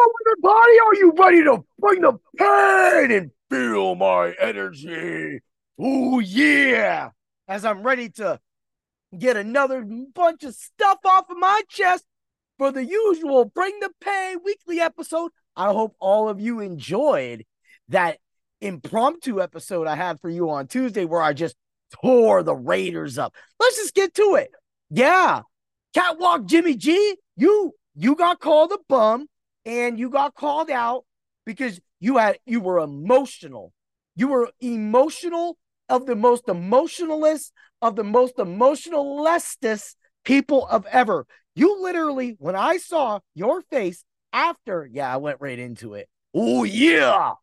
Hello, everybody. Are you ready to bring the pain and feel my energy? Oh, yeah. As I'm ready to get another bunch of stuff off of my chest for the usual Bring the Pain weekly episode. I hope all of you enjoyed that impromptu episode I had for you on Tuesday where I just tore the Raiders up. Let's just get to it. Yeah. Catwalk Jimmy G, you you got called a bum and you got called out because you had you were emotional. You were emotional of the most emotionalist of the most emotionalistest people of ever. You literally, when I saw your face after, yeah, I went right into it. Oh yeah.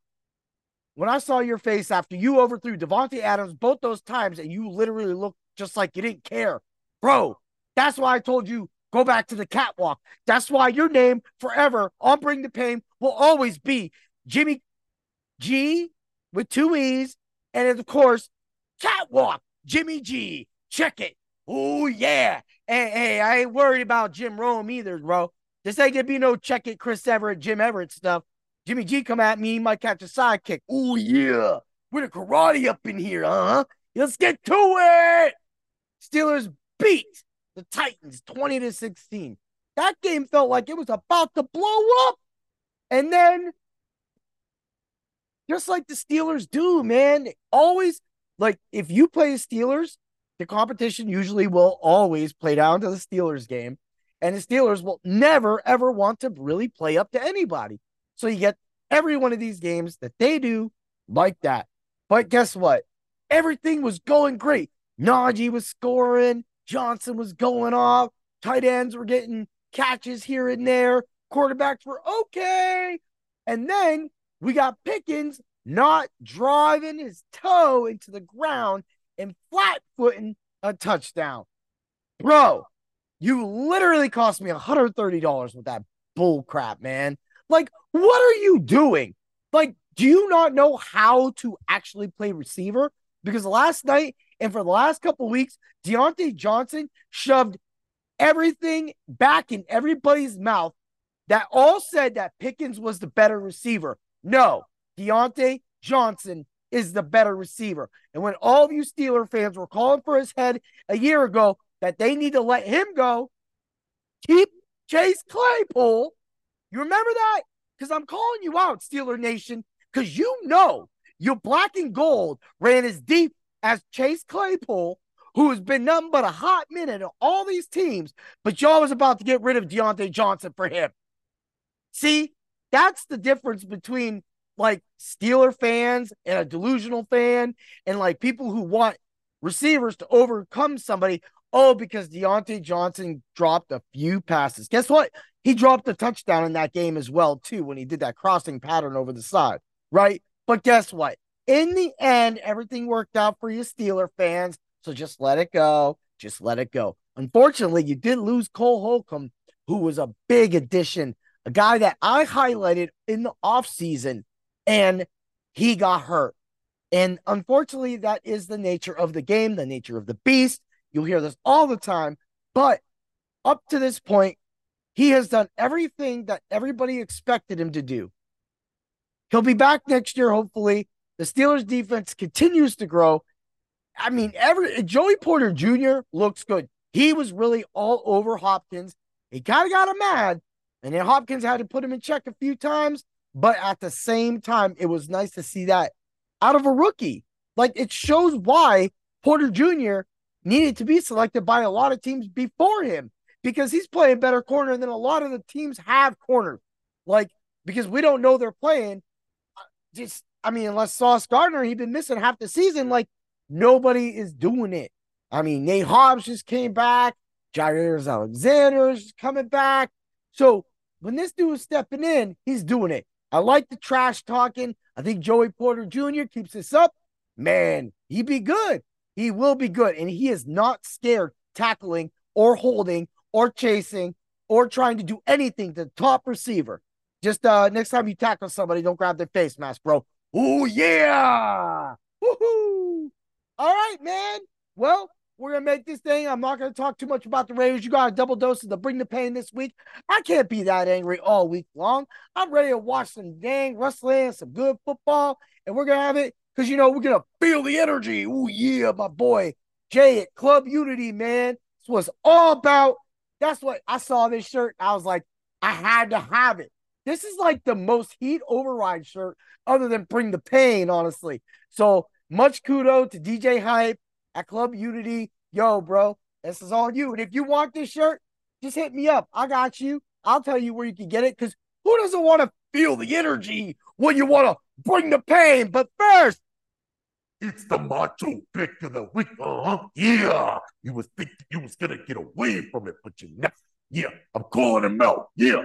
When I saw your face after you overthrew Davante Adams both those times, and you literally looked just like you didn't care, bro. That's why I told you Go back to the catwalk. That's why your name forever on Bring the Pain will always be Jimmy G with two E's. And of course, catwalk, Jimmy G. Check it. Oh, yeah. Hey, hey, I ain't worried about Jim Rome either, bro. This ain't gonna be no check it, Chris Everett, Jim Everett stuff. Jimmy G come at me, he might catch a sidekick. Oh, yeah. With a karate up in here, huh? Let's get to it. Steelers beat the Titans 20 to 16. That game felt like it was about to blow up. And then, just like the Steelers do, man, always like if you play the Steelers, the competition usually will always play down to the Steelers game. And the Steelers will never, ever want to really play up to anybody. So you get every one of these games that they do like that. But guess what? Everything was going great. Najee was scoring. Johnson was going off. Tight ends were getting catches here and there. Quarterbacks were okay. And then we got Pickens not driving his toe into the ground and flat footing a touchdown. Bro, you literally cost me $130 with that bull crap, man. Like, what are you doing? Like, do you not know how to actually play receiver? Because last night and for the last couple weeks, Diontae Johnson shoved everything back in everybody's mouth that all said that Pickens was the better receiver. No, Diontae Johnson is the better receiver. And when all of you Steeler fans were calling for his head a year ago that they need to let him go, keep Chase Claypool. You remember that? Because I'm calling you out, Steeler Nation, because you know your black and gold ran as deep as Chase Claypool, who has been nothing but a hot minute on all these teams, but y'all was about to get rid of Diontae Johnson for him. See, that's the difference between like Steeler fans and a delusional fan and like people who want receivers to overcome somebody. Oh, because Diontae Johnson dropped a few passes. Guess what? He dropped a touchdown in that game as well, too, when he did that crossing pattern over the side, right? But guess what? In the end, everything worked out for you Steeler fans. So just let it go. Just let it go. Unfortunately, you did lose Cole Holcomb, who was a big addition, a guy that I highlighted in the offseason, and he got hurt. And unfortunately, that is the nature of the game, the nature of the beast. You'll hear this all the time. But up to this point, he has done everything that everybody expected him to do. He'll be back next year, hopefully. The Steelers defense continues to grow. I mean, every Joey Porter Jr. looks good. He was really all over Hopkins. He kind of got him mad, and then Hopkins had to put him in check a few times. But at the same time, it was nice to see that out of a rookie. Like it shows why Porter Jr. needed to be selected by a lot of teams before him because he's playing better corner than a lot of the teams have corners. Like because we don't know they're playing. Just I mean, unless Sauce Gardner, he'd been missing half the season. Like nobody is doing it. I mean, Nate Hobbs just came back. Jaire Alexander is coming back. So when this dude is stepping in, he's doing it. I like the trash talking. I think Joey Porter Jr. keeps this up. Man, he be good. He will be good. And he is not scared tackling or holding or chasing or trying to do anything to the top receiver. Just uh next time you tackle somebody, don't grab their face mask, bro. Oh, yeah. Woohoo. All right, man. Well, We're gonna make this thing. I'm not gonna talk too much about the Raiders. You got a double dose of the bring the pain this week. I can't be that angry all week long. I'm ready to watch some dang wrestling, some good football, and we're gonna have it because you know we're gonna feel the energy. Oh yeah, my boy Jay at Club Unity, man. This was all about. That's what I saw this shirt. I was like, I had to have it. This is like the most heat override shirt other than bring the pain, honestly. So much kudo to DJ Hype at Club Unity. Yo, bro, this is all you. And if you want this shirt, just hit me up. I got you. I'll tell you where you can get it because who doesn't want to feel the energy when you want to bring the pain? But first, it's the macho pick of the week. Uh-huh. Yeah. You was thinking you was gonna get away from it, but you never. Yeah, I'm calling him out. Yeah.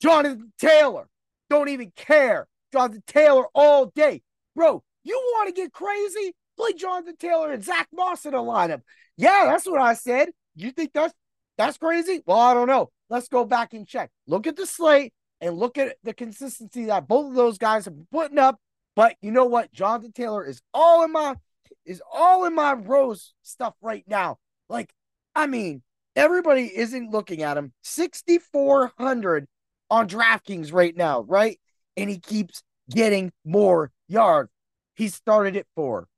Jonathan Taylor. Don't even care. Jonathan Taylor all day. Bro, you want to get crazy? Play Jonathan Taylor and Zach Moss in a lineup. Yeah, that's what I said. You think that's that's crazy? Well, I don't know. Let's go back and check. Look at the slate and look at the consistency that both of those guys have been putting up. But you know what? Jonathan Taylor is all in my is all in my rose stuff right now. Like, I mean, everybody isn't looking at him. 6,400 on DraftKings right now, right? And he keeps getting more yards. He started at four.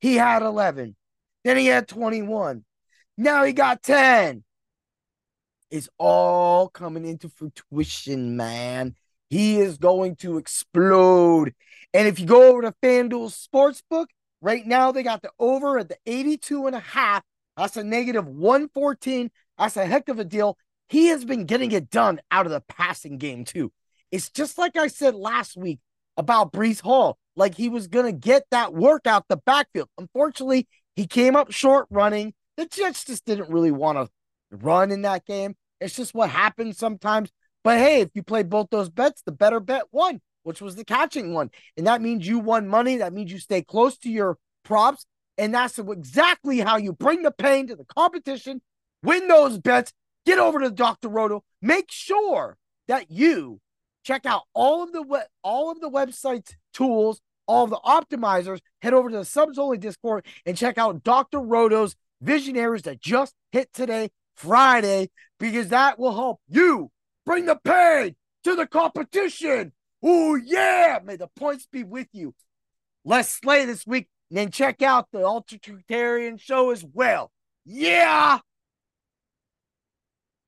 He had 11. Then he had 21. Now he got 10. It's all coming into fruition, man. He is going to explode. And if you go over to FanDuel Sportsbook, right now they got the over at the 82 and a half. That's a negative 114. That's a heck of a deal. He has been getting it done out of the passing game, too. It's just like I said last week about Breece Hall like he was to get that work out the backfield. Unfortunately, he came up short running. The Jets just didn't really want to run in that game. It's just what happens sometimes. But hey, if you play both those bets, the better bet won, which was the catching one. And that means you won money. That means you stay close to your props. And that's exactly how you bring the pain to the competition, win those bets, get over to Dr. Roto, make sure that you check out all of the all of the website's tools all of the optimizers, head over to the subs only Discord and check out Dr. Roto's visionaries that just hit today, Friday, because that will help you bring the pain to the competition. Oh, yeah. May the points be with you. Let's slay this week and then check out the Ultratarian show as well. Yeah.